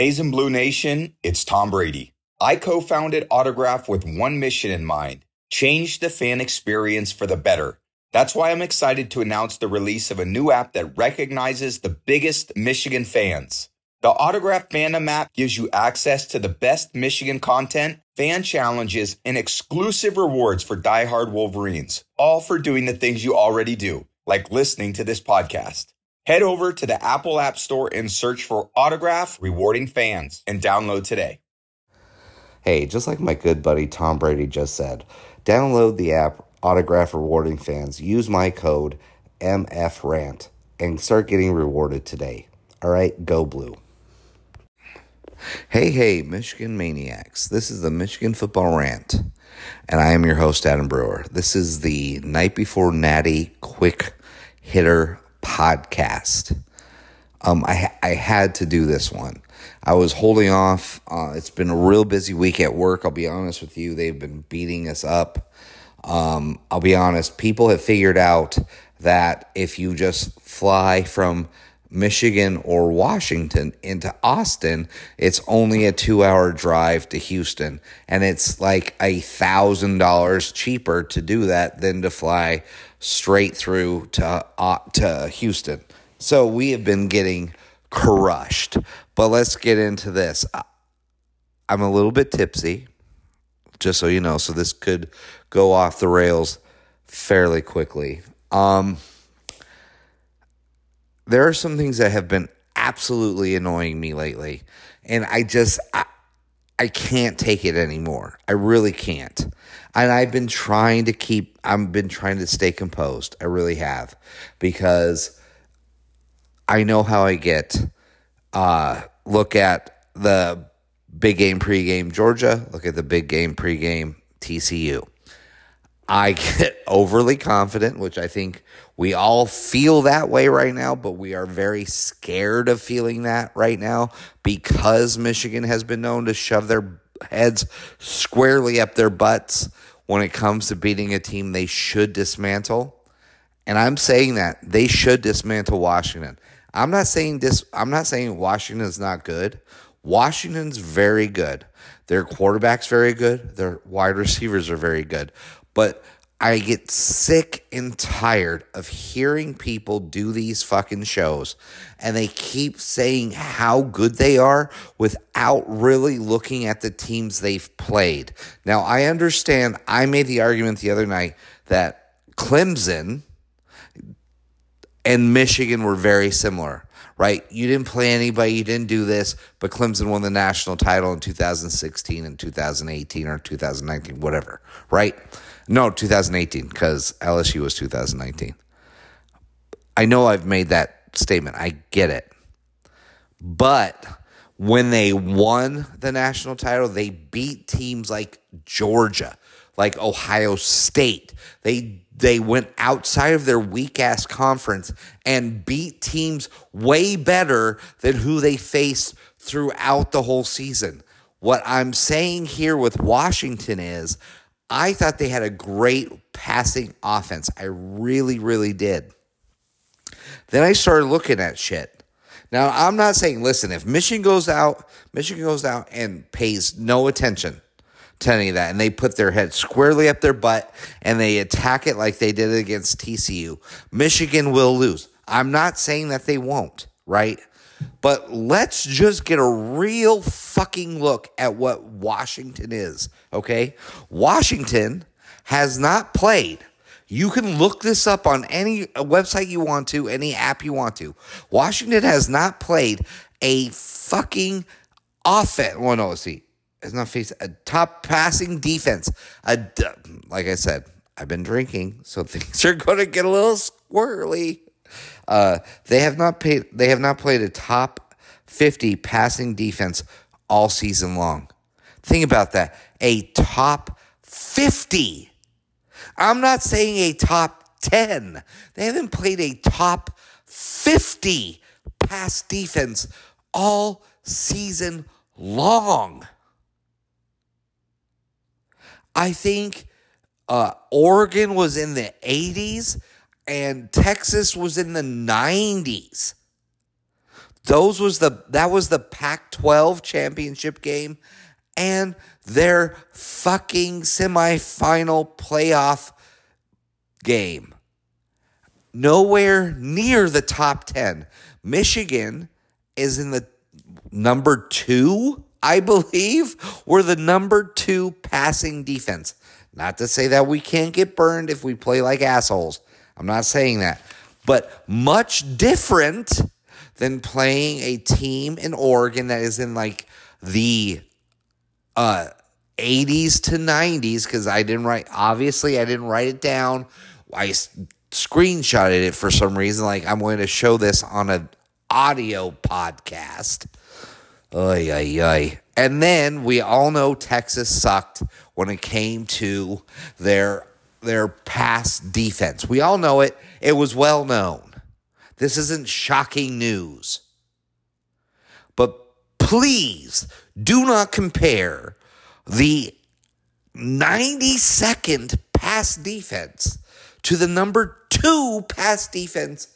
Amazing Blue Nation, it's Tom Brady. I co founded Autograph with one mission in mind change the fan experience for the better. That's why I'm excited to announce the release of a new app that recognizes the biggest Michigan fans. The Autograph Fandom app gives you access to the best Michigan content, fan challenges, and exclusive rewards for diehard Wolverines, all for doing the things you already do, like listening to this podcast. Head over to the Apple App Store and search for Autograph Rewarding Fans and download today. Hey, just like my good buddy Tom Brady just said, download the app Autograph Rewarding Fans. Use my code MFRANT and start getting rewarded today. All right, go blue. Hey, hey, Michigan Maniacs. This is the Michigan Football Rant, and I am your host, Adam Brewer. This is the night before Natty quick hitter podcast. Um, I, I had to do this one. I was holding off. Uh, it's been a real busy week at work. I'll be honest with you. They've been beating us up. Um, I'll be honest. People have figured out that if you just fly from Michigan or Washington into Austin, it's only a two hour drive to Houston. And it's like a thousand dollars cheaper to do that than to fly straight through to, uh, to Houston. So we have been getting crushed. But let's get into this. I'm a little bit tipsy, just so you know. So this could go off the rails fairly quickly. Um, there are some things that have been absolutely annoying me lately, and I just I, I can't take it anymore. I really can't. And I've been trying to keep I've been trying to stay composed. I really have because I know how I get. Uh, look at the big game pregame Georgia, look at the big game pregame TCU. I get overly confident, which I think we all feel that way right now, but we are very scared of feeling that right now because Michigan has been known to shove their heads squarely up their butts when it comes to beating a team they should dismantle. And I'm saying that they should dismantle Washington. I'm not saying this I'm not saying Washington's not good. Washington's very good. Their quarterback's very good. Their wide receivers are very good. But I get sick and tired of hearing people do these fucking shows and they keep saying how good they are without really looking at the teams they've played. Now, I understand I made the argument the other night that Clemson and Michigan were very similar, right? You didn't play anybody, you didn't do this, but Clemson won the national title in 2016 and 2018 or 2019, whatever, right? No, 2018, because LSU was 2019. I know I've made that statement. I get it. But when they won the national title, they beat teams like Georgia, like Ohio State. They they went outside of their weak ass conference and beat teams way better than who they faced throughout the whole season. What I'm saying here with Washington is I thought they had a great passing offense. I really, really did. Then I started looking at shit. Now, I'm not saying, listen, if Michigan goes out, Michigan goes out and pays no attention to any of that, and they put their head squarely up their butt and they attack it like they did against TCU, Michigan will lose. I'm not saying that they won't, right? But let's just get a real fucking look at what Washington is, okay? Washington has not played. You can look this up on any uh, website you want to, any app you want to. Washington has not played a fucking offense. Well, no, let's see. It's not face a top passing defense. A, like I said, I've been drinking, so things are going to get a little squirrely. Uh, they have not paid. They have not played a top fifty passing defense all season long. Think about that. A top fifty. I'm not saying a top ten. They haven't played a top fifty pass defense all season long. I think uh, Oregon was in the 80s and Texas was in the 90s. those was the that was the Pac-12 championship game and their fucking semifinal playoff game. Nowhere near the top 10. Michigan is in the number 2, I believe. We're the number 2 passing defense. Not to say that we can't get burned if we play like assholes. I'm not saying that. But much different than playing a team in Oregon that is in like the uh 80s to 90s because I didn't write obviously I didn't write it down. I screenshotted it for some reason like I'm going to show this on an audio podcast. Ay, ay, ay. And then we all know Texas sucked when it came to their their pass defense. We all know it. It was well known. This isn't shocking news. But please do not compare the 92nd pass defense to the number two pass defense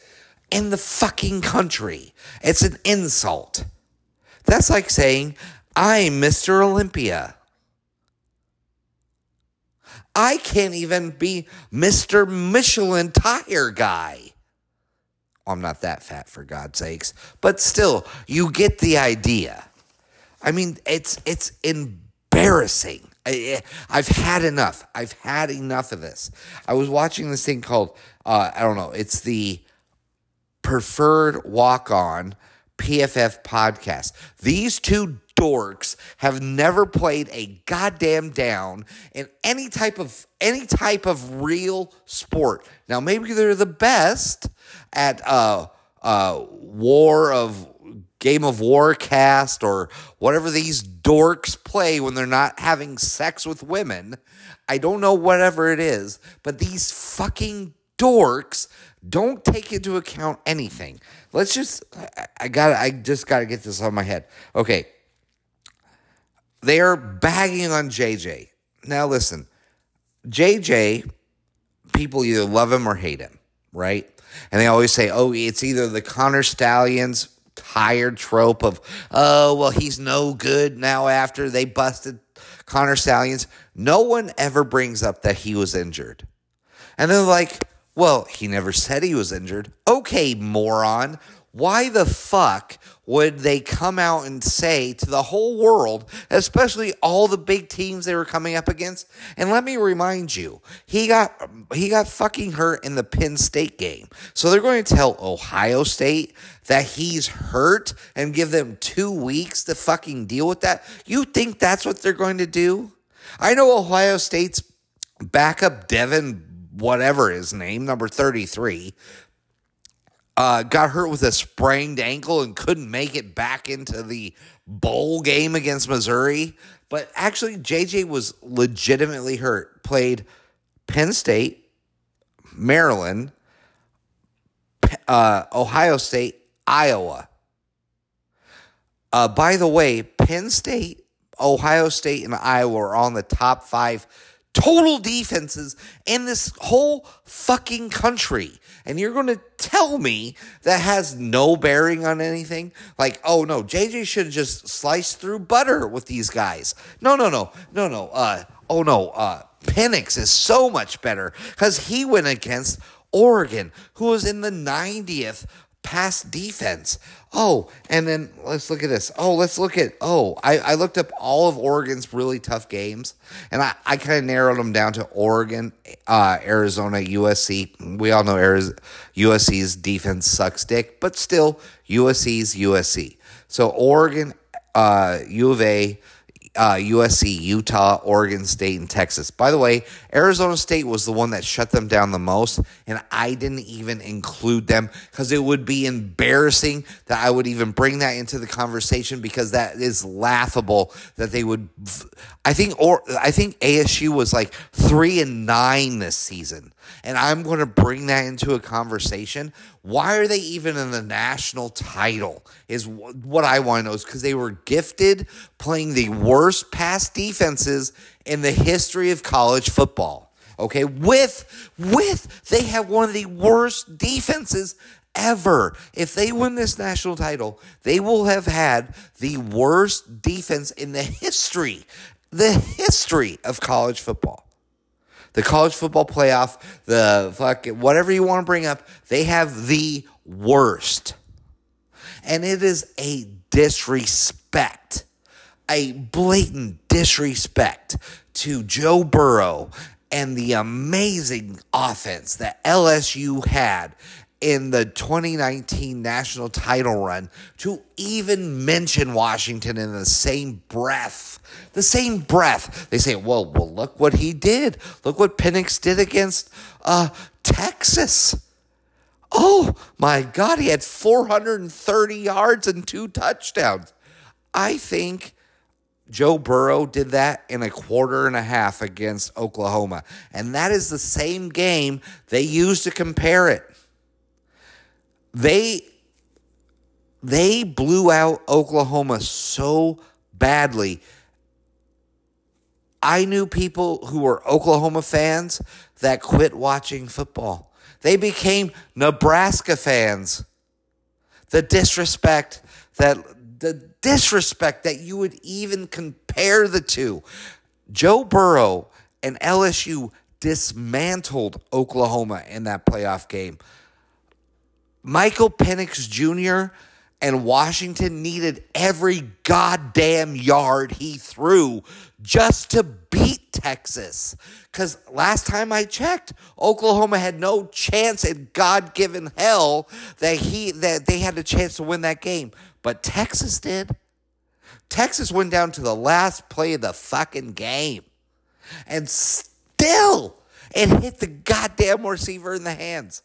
in the fucking country. It's an insult. That's like saying, I'm Mr. Olympia. I can't even be Mr. Michelin tire guy. I'm not that fat for God's sakes, but still, you get the idea. I mean, it's it's embarrassing. I, have had enough. I've had enough of this. I was watching this thing called uh, I don't know. It's the preferred walk on PFF podcast. These two dorks have never played a goddamn down in any type of any type of real sport. Now maybe they're the best at uh uh war of game of war cast or whatever these dorks play when they're not having sex with women. I don't know whatever it is, but these fucking dorks don't take into account anything. Let's just I, got I just got to get this on my head. Okay. They're bagging on JJ. Now listen. JJ people either love him or hate him, right? And they always say, "Oh, it's either the Connor Stalions tired trope of, oh, well, he's no good now after they busted Connor Stalions. No one ever brings up that he was injured. And they're like, well, he never said he was injured. Okay, moron. Why the fuck would they come out and say to the whole world, especially all the big teams they were coming up against? And let me remind you, he got he got fucking hurt in the Penn State game. So they're going to tell Ohio State that he's hurt and give them 2 weeks to fucking deal with that? You think that's what they're going to do? I know Ohio State's backup Devin whatever his name, number 33, uh, got hurt with a sprained ankle and couldn't make it back into the bowl game against Missouri. But actually, JJ was legitimately hurt. Played Penn State, Maryland, uh, Ohio State, Iowa. Uh, by the way, Penn State, Ohio State, and Iowa are on the top five total defenses in this whole fucking country. And you're going to tell me that has no bearing on anything? Like, oh no, JJ should have just sliced through butter with these guys. No, no, no, no, no. Uh, oh no, uh, Penix is so much better because he went against Oregon, who was in the 90th pass defense. Oh, and then let's look at this. Oh, let's look at, oh, I, I looked up all of Oregon's really tough games, and I, I kind of narrowed them down to Oregon, uh, Arizona, USC. We all know Arizona, USC's defense sucks dick, but still, USC's USC. So Oregon, uh, U of A, uh, USC, Utah, Oregon State, and Texas. By the way, Arizona State was the one that shut them down the most, and I didn't even include them because it would be embarrassing that I would even bring that into the conversation because that is laughable that they would. I think or I think ASU was like three and nine this season, and I'm going to bring that into a conversation. Why are they even in the national title? Is what I want to know is because they were gifted playing the worst pass defenses in the history of college football. Okay, with with they have one of the worst defenses ever. If they win this national title, they will have had the worst defense in the history, the history of college football. The college football playoff, the fuck, whatever you want to bring up, they have the worst. And it is a disrespect, a blatant disrespect to Joe Burrow and the amazing offense that LSU had in the 2019 national title run to even mention Washington in the same breath. The same breath. They say, well, well, look what he did. Look what Penix did against uh, Texas. Oh my God, he had 430 yards and two touchdowns. I think Joe Burrow did that in a quarter and a half against Oklahoma. And that is the same game they used to compare it. They they blew out Oklahoma so badly. I knew people who were Oklahoma fans that quit watching football. They became Nebraska fans. The disrespect that the disrespect that you would even compare the two. Joe Burrow and LSU dismantled Oklahoma in that playoff game. Michael Penix Jr. and Washington needed every goddamn yard he threw just to beat Texas. Because last time I checked, Oklahoma had no chance in God given hell that he that they had a chance to win that game. But Texas did. Texas went down to the last play of the fucking game. And still, it hit the goddamn receiver in the hands.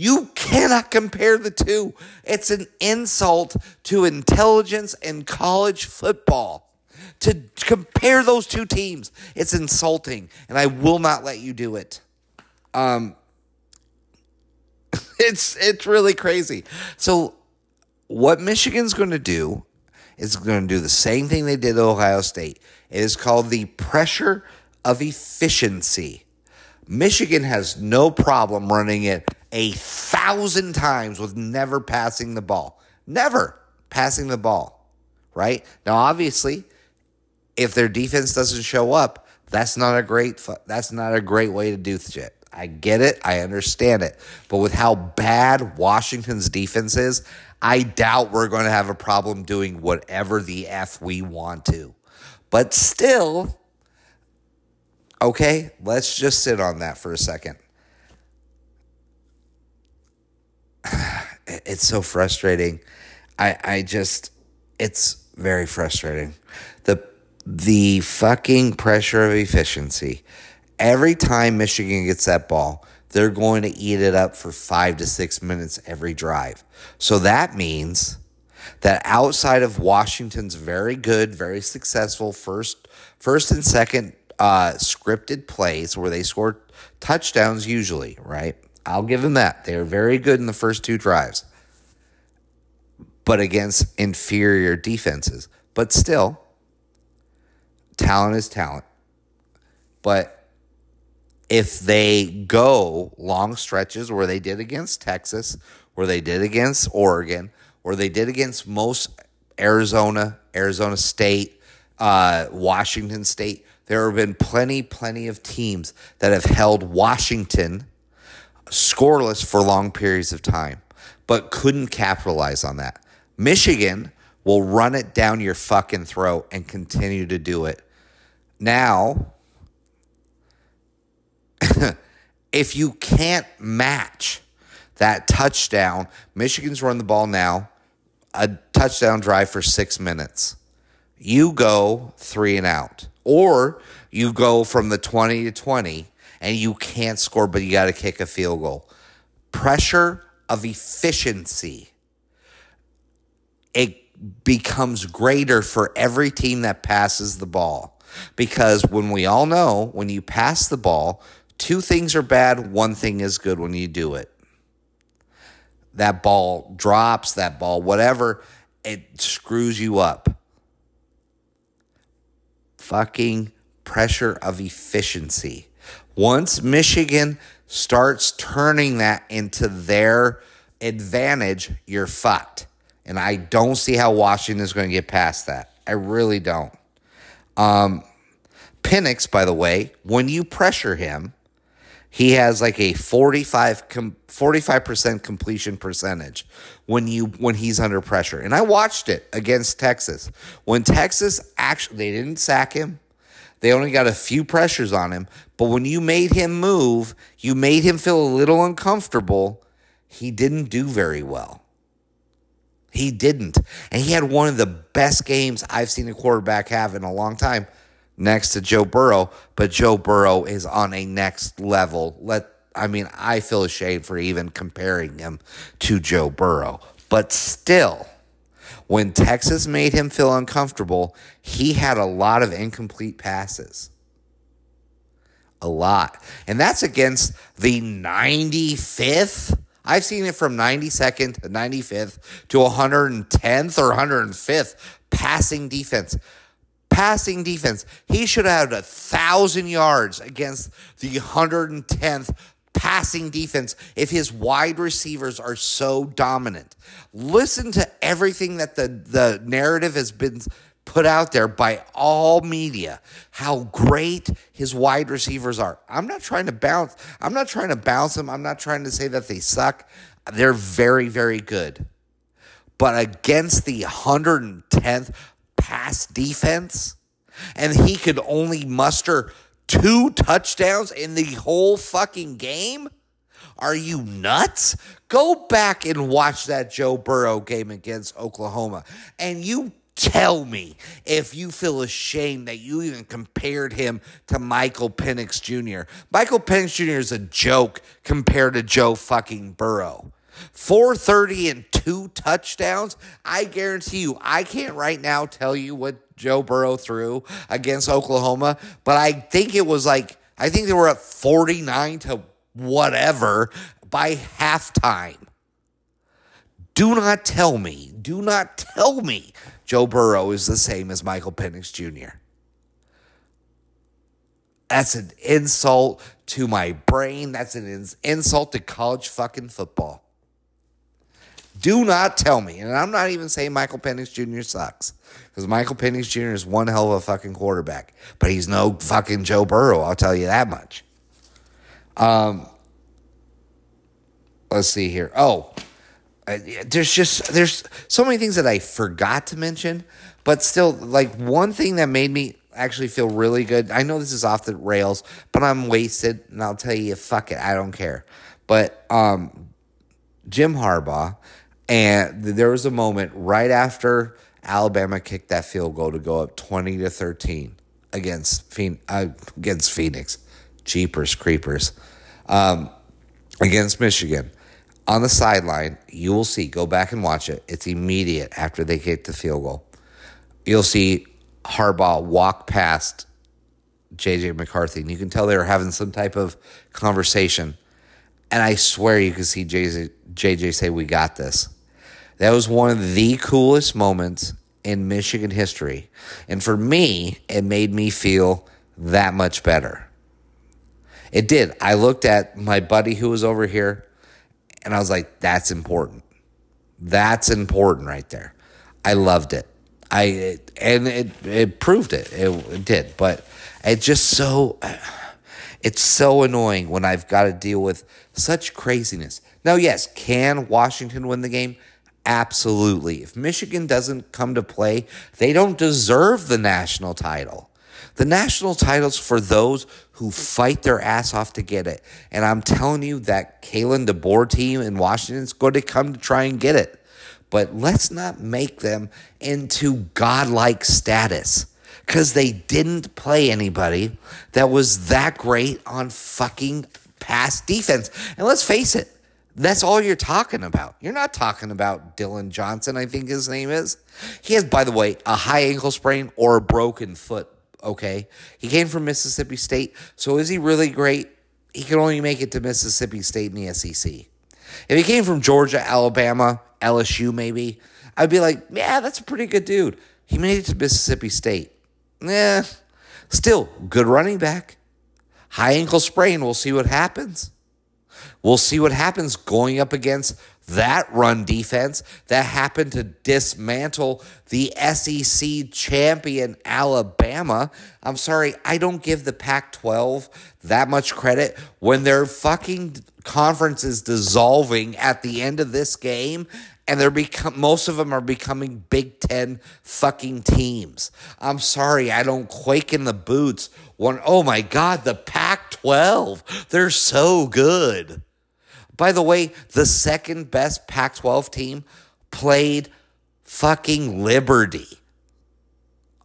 You cannot compare the two. It's an insult to intelligence and college football. To compare those two teams, it's insulting, and I will not let you do it. Um, it's it's really crazy. So what Michigan's going to do is going to do the same thing they did at Ohio State. It is called the pressure of efficiency. Michigan has no problem running it a thousand times with never passing the ball. Never passing the ball, right? Now, obviously, if their defense doesn't show up, that's not a great that's not a great way to do shit. I get it, I understand it, but with how bad Washington's defense is, I doubt we're going to have a problem doing whatever the F we want to. But still, okay, let's just sit on that for a second. It's so frustrating. I, I just, it's very frustrating. The, the fucking pressure of efficiency. Every time Michigan gets that ball, they're going to eat it up for five to six minutes every drive. So that means that outside of Washington's very good, very successful first, first and second uh, scripted plays where they score touchdowns usually, right? I'll give them that. They are very good in the first two drives, but against inferior defenses. But still, talent is talent. But if they go long stretches where they did against Texas, where they did against Oregon, where they did against most Arizona, Arizona State, uh, Washington State, there have been plenty, plenty of teams that have held Washington scoreless for long periods of time, but couldn't capitalize on that. Michigan will run it down your fucking throat and continue to do it. Now, if you can't match that touchdown, Michigan's run the ball now, a touchdown drive for six minutes. You go three and out. Or you go from the 20 to 20 and you can't score, but you got to kick a field goal. Pressure of efficiency. It becomes greater for every team that passes the ball. Because when we all know, when you pass the ball, two things are bad, one thing is good when you do it. That ball drops, that ball, whatever, it screws you up. Fucking pressure of efficiency. Once Michigan starts turning that into their advantage, you're fucked. And I don't see how Washington is going to get past that. I really don't. Um, Penix, by the way, when you pressure him, he has like a 45 45% completion percentage when you when he's under pressure. And I watched it against Texas. When Texas actually they didn't sack him. They only got a few pressures on him, but when you made him move, you made him feel a little uncomfortable. He didn't do very well. He didn't. And he had one of the best games I've seen a quarterback have in a long time next to Joe Burrow, but Joe Burrow is on a next level. Let I mean, I feel ashamed for even comparing him to Joe Burrow. But still, when Texas made him feel uncomfortable, he had a lot of incomplete passes. A lot. And that's against the 95th. I've seen it from 92nd to 95th to 110th or 105th passing defense passing defense. He should have had a thousand yards against the 110th passing defense if his wide receivers are so dominant. Listen to everything that the, the narrative has been put out there by all media how great his wide receivers are. I'm not trying to bounce I'm not trying to bounce them. I'm not trying to say that they suck. They're very very good. But against the 110th pass defense, and he could only muster two touchdowns in the whole fucking game? Are you nuts? Go back and watch that Joe Burrow game against Oklahoma, and you tell me if you feel ashamed that you even compared him to Michael Penix Jr. Michael Penix Jr. is a joke compared to Joe fucking Burrow. 430 and two touchdowns. I guarantee you, I can't right now tell you what Joe Burrow threw against Oklahoma, but I think it was like, I think they were at 49 to whatever by halftime. Do not tell me, do not tell me Joe Burrow is the same as Michael Penix Jr. That's an insult to my brain. That's an insult to college fucking football. Do not tell me, and I'm not even saying Michael Penix Jr. sucks, because Michael Penix Jr. is one hell of a fucking quarterback, but he's no fucking Joe Burrow. I'll tell you that much. Um, let's see here. Oh, uh, there's just there's so many things that I forgot to mention, but still, like one thing that made me actually feel really good. I know this is off the rails, but I'm wasted, and I'll tell you, fuck it, I don't care. But um, Jim Harbaugh and there was a moment right after Alabama kicked that field goal to go up 20 to 13 against, uh, against Penix. Jeepers, creepers. Um, against Michigan. On the sideline, you will see, go back and watch it. It's immediate after they kick the field goal. You'll see Harbaugh walk past JJ McCarthy, and you can tell they were having some type of conversation. And I swear you can see JJ, JJ say, We got this. That was one of the coolest moments in Michigan history. And for me, it made me feel that much better. It did. I looked at my buddy who was over here and I was like, that's important. That's important right there. I loved it. I it, and it it proved it. it. It did, but it just so it's so annoying when I've got to deal with such craziness. Now, yes, can Washington win the game? Absolutely. If Michigan doesn't come to play, they don't deserve the national title. The national title's for those who fight their ass off to get it. And I'm telling you that Kalen DeBoer team in Washington is going to come to try and get it. But let's not make them into godlike status because they didn't play anybody that was that great on fucking pass defense. And let's face it, that's all you're talking about. You're not talking about Dillon Johnson, I think his name is. He has, by the way, a high ankle sprain or a broken foot. Okay. He came from Mississippi State. So is he really great? He can only make it to Mississippi State in the SEC. If he came from Georgia, Alabama, LSU, maybe, I'd be like, yeah, that's a pretty good dude. He made it to Mississippi State. Yeah. Still, good running back. High ankle sprain, we'll see what happens. We'll see what happens going up against that run defense that happened to dismantle the SEC champion Alabama. I'm sorry, I don't give the Pac 12 that much credit when their fucking conference is dissolving at the end of this game and they're become most of them are becoming Big Ten fucking teams. I'm sorry, I don't quake in the boots. One, oh my God, the Pac 12, they're so good. By the way, the second best Pac 12 team played fucking Liberty.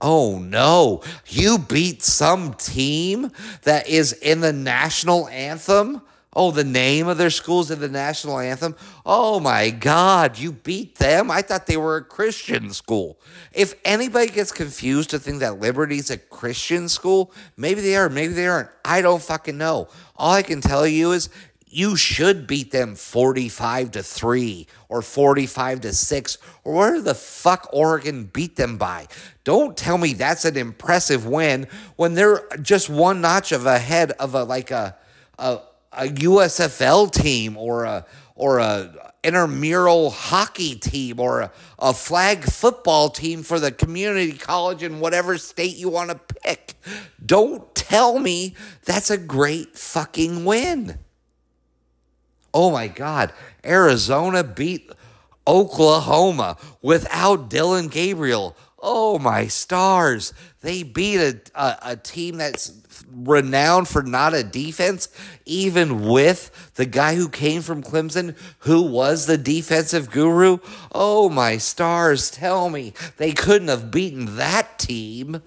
Oh no, you beat some team that is in the national anthem? Oh, the name of their school's in the national anthem? Oh my God, you beat them? I thought they were a Christian school. If anybody gets confused to think that Liberty's a Christian school, maybe they are, maybe they aren't. I don't fucking know. All I can tell you is you should beat them 45 to 3 or 45 to 6 or where the fuck Oregon beat them by. Don't tell me that's an impressive win when they're just one notch of ahead of a like a a, a USFL team or a or a intramural hockey team or a, a flag football team for the community college in whatever state you want to pick. Don't tell me that's a great fucking win. Oh my God, Arizona beat Oklahoma without Dillon Gabriel. Oh my stars. They beat a, a, a, team that's renowned for not a defense, even with the guy who came from Clemson, who was the defensive guru. Oh my stars, tell me they couldn't have beaten that team.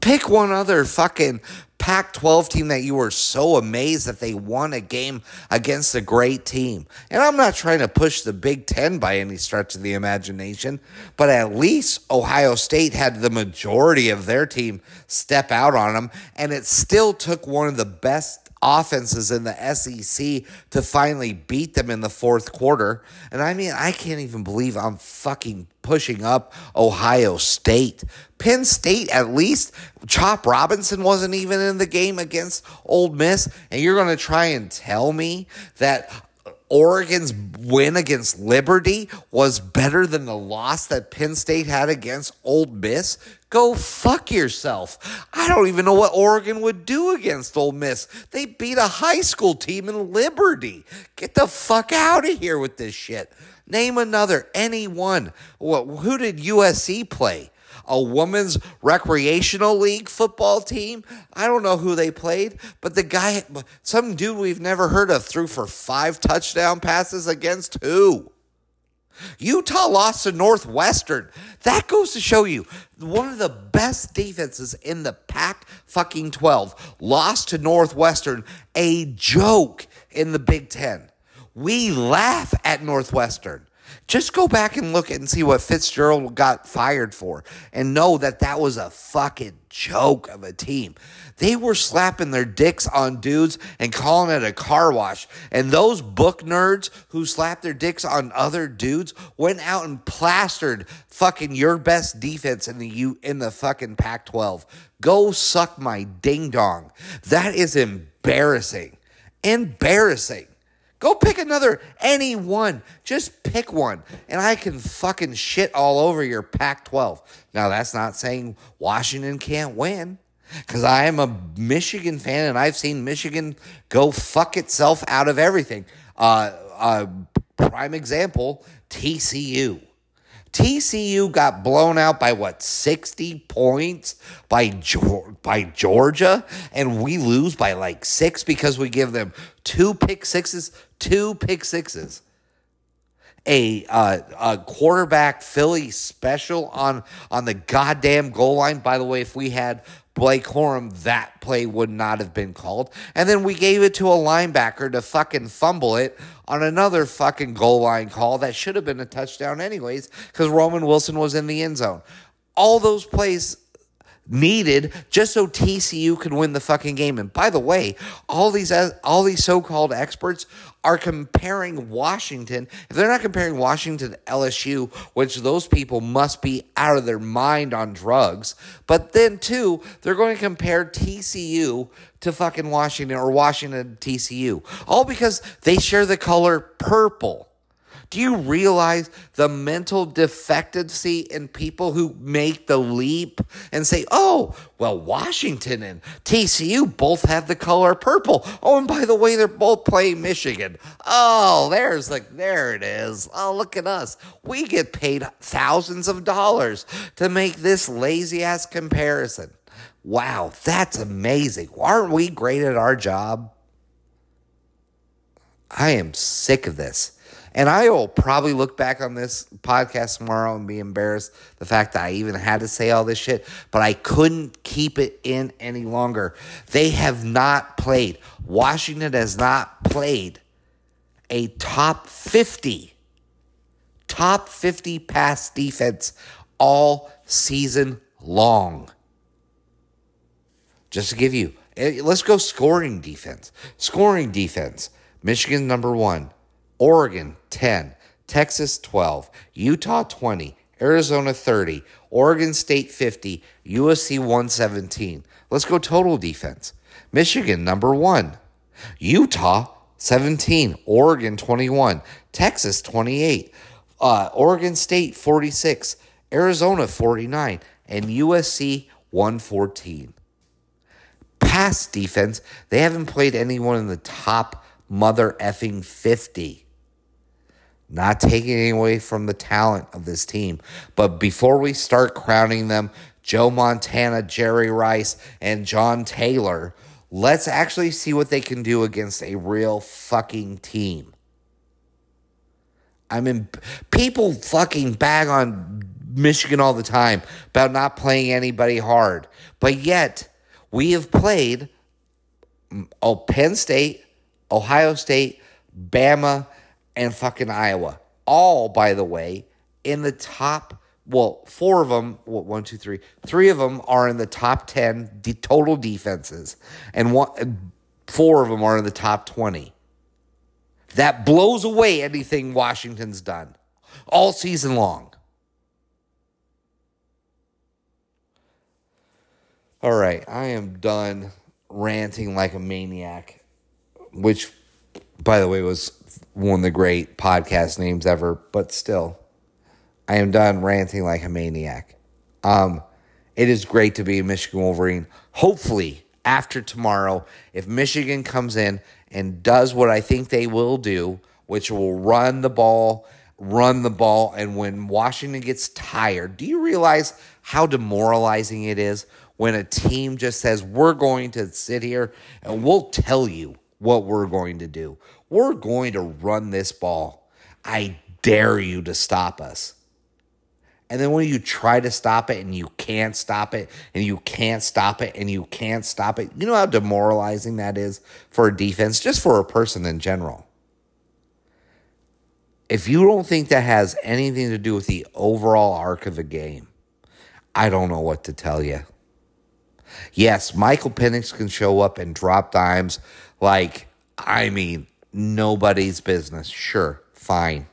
Pick one other fucking Pac 12 team that you were so amazed that they won a game against a great team. And I'm not trying to push the Big Ten by any stretch of the imagination, but at least Ohio State had the majority of their team step out on them. And it still took one of the best offenses in the SEC to finally beat them in the fourth quarter. And I mean, I can't even believe I'm fucking pushing up Ohio State. Penn State, at least, Chop Robinson wasn't even in the game against Ole Miss. And you're going to try and tell me that Oregon's win against Liberty was better than the loss that Penn State had against Ole Miss? Go fuck yourself. I don't even know what Oregon would do against Ole Miss. They beat a high school team in Liberty. Get the fuck out of here with this shit. Name another, any one. What, who did USC play? a women's recreational league football team. I don't know who they played, but the guy, some dude we've never heard of, threw for five touchdown passes against who? Utah lost to Northwestern. That goes to show you one of the best defenses in the Pac fucking 12 lost to Northwestern, a joke in the Big 10. We laugh at Northwestern. Just go back and look and see what Fitzgerald got fired for and know that that was a fucking joke of a team. They were slapping their dicks on dudes and calling it a car wash. And those book nerds who slapped their dicks on other dudes went out and plastered fucking your best defense in the U in the fucking Pac-12. Go suck my ding dong. That is embarrassing. Embarrassing. Go pick another, any one. Just pick one. And I can fucking shit all over your Pac 12. Now, that's not saying Washington can't win. Because I am a Michigan fan and I've seen Michigan go fuck itself out of everything. Uh, uh, prime example TCU. TCU got blown out by what 60 points by by Georgia and we lose by like 6 because we give them two pick sixes, two pick sixes. A uh, a quarterback Philly special on on the goddamn goal line. By the way, if we had Blake Corum, that play would not have been called. And then we gave it to a linebacker to fucking fumble it on another fucking goal line call that should have been a touchdown, anyways, because Roman Wilson was in the end zone. All those plays needed just so TCU could win the fucking game. And by the way, all these all these so-called experts are comparing Washington, if they're not comparing Washington to LSU, which those people must be out of their mind on drugs, but then too, they're going to compare TCU to fucking Washington or Washington to TCU, all because they share the color purple. Do you realize the mental defectiveness in people who make the leap and say, oh, well, Washington and TCU both have the color purple. Oh, and by the way, they're both playing Michigan. Oh, there's like, there it is. Oh, look at us. We get paid thousands of dollars to make this lazy ass comparison. Wow, that's amazing. Aren't we great at our job? I am sick of this. And I will probably look back on this podcast tomorrow and be embarrassed the fact that I even had to say all this shit, but I couldn't keep it in any longer. They have not played. Washington has not played a top 50 top 50 pass defense all season long. Just to give you, eh, let's go scoring defense. Scoring defense. Michigan number 1. Oregon 10, Texas 12, Utah 20, Arizona 30, Oregon State 50, USC 117. Let's go total defense. Michigan number 1, Utah 17, Oregon 21, Texas 28, uh, Oregon State 46, Arizona 49, and USC 114. Pass defense, they haven't played anyone in the top mother effing 50. Not taking away from the talent of this team. But before we start crowning them Joe Montana, Jerry Rice, and John Taylor, let's actually see what they can do against a real fucking team. I mean, people fucking bag on Michigan all the time about not playing anybody hard. But yet, we have played mm, oh, Penn State, Ohio State, Bama, and fucking Iowa. All, by the way, in the top. Well, four of them. One, two, three. Three of them are in the top ten de- total defenses, and one, four of them are in the top twenty. That blows away anything Washington's done all season long. All right, I am done ranting like a maniac, which, by the way, was one of the great podcast names ever, but still, I am done ranting like a maniac. Um, it is great to be a Michigan Wolverine. Hopefully, after tomorrow, if Michigan comes in and does what I think they will do, which will run the ball, run the ball, and when Washington gets tired, do you realize how demoralizing it is when a team just says, We're going to sit here and we'll tell you what we're going to do? We're going to run this ball. I dare you to stop us. And then when you try to stop it and you can't stop it and you can't stop it and you can't stop it, you know how demoralizing that is for a defense, just for a person in general. If you don't think that has anything to do with the overall arc of a game, I don't know what to tell you. Yes, Michael Penix can show up and drop dimes like, I mean, nobody's business. Sure, fine.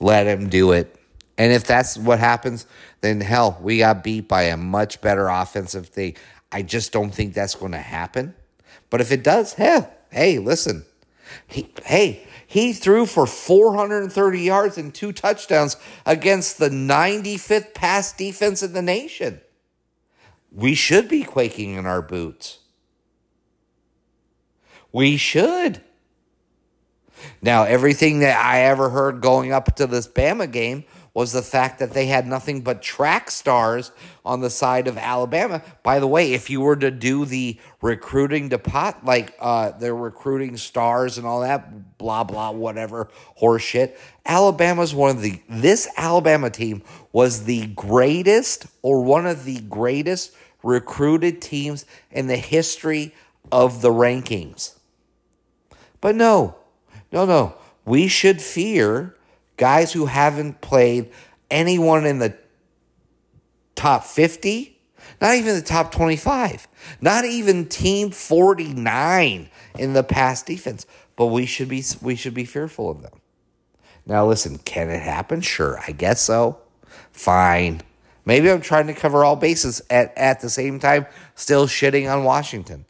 Let him do it. And if that's what happens, then hell, we got beat by a much better offensive thing. I just don't think that's going to happen. But if it does, hell, hey, listen. He, hey, he threw for 430 yards and two touchdowns against the 95th pass defense in the nation. We should be quaking in our boots. We should. Now, everything that I ever heard going up to this Bama game was the fact that they had nothing but track stars on the side of Alabama. By the way, if you were to do the recruiting depot, like uh, they're recruiting stars and all that, blah, blah, whatever, horseshit, Alabama's one of the, this Alabama team was the greatest or one of the greatest recruited teams in the history of the rankings. But no, no, no. We should fear guys who haven't played anyone in the top 50, not even the top 25, not even team 49 in the past defense. but we should be we should be fearful of them. Now, listen, can it happen? Sure, I guess so. Fine. Maybe I'm trying to cover all bases at, at the same time, still shitting on Washington.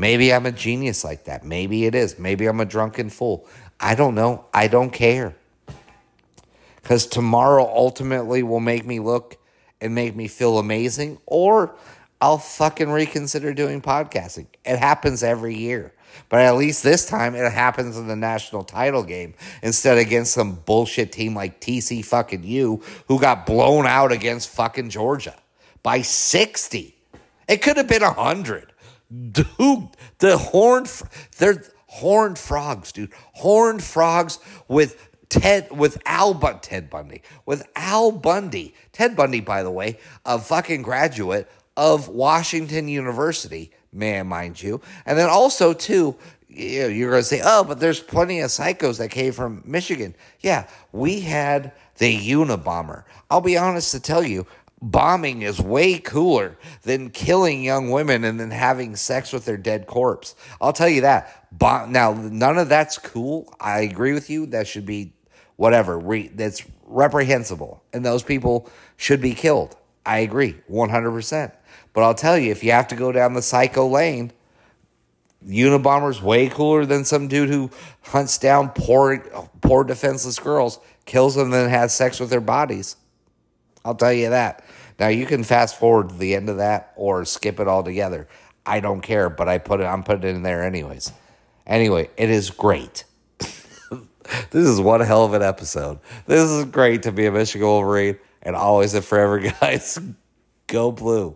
Maybe I'm a genius like that. Maybe it is. Maybe I'm a drunken fool. I don't know. I don't care. Because tomorrow ultimately will make me look and make me feel amazing, or I'll fucking reconsider doing podcasting. It happens every year. But at least this time it happens in the national title game instead against some bullshit team like TC fucking you who got blown out against fucking Georgia by 60. It could have been 100. Dude, the horned they're horned frogs, dude. Horned frogs with Ted with Al but Ted Bundy. With Al Bundy. Ted Bundy, by the way, a fucking graduate of Washington University man, mind you. And then also, too, you know, you're going to say, oh, but there's plenty of psychos that came from Michigan. Yeah, we had the Unabomber. I'll be honest to tell you, bombing is way cooler than killing young women and then having sex with their dead corpse. I'll tell you that. Bomb- now, none of that's cool. I agree with you. That should be whatever. Re- that's reprehensible. And those people should be killed. I agree 100%. But I'll tell you, if you have to go down the psycho lane, Unabomber's way cooler than some dude who hunts down poor, poor defenseless girls, kills them, and then has sex with their bodies. I'll tell you that. Now you can fast forward to the end of that or skip it all together. I don't care, but I put it. I'm putting it in there anyways. Anyway, it is great. this is one hell of an episode. This is great to be a Michigan Wolverine and always and forever, guys. Go blue.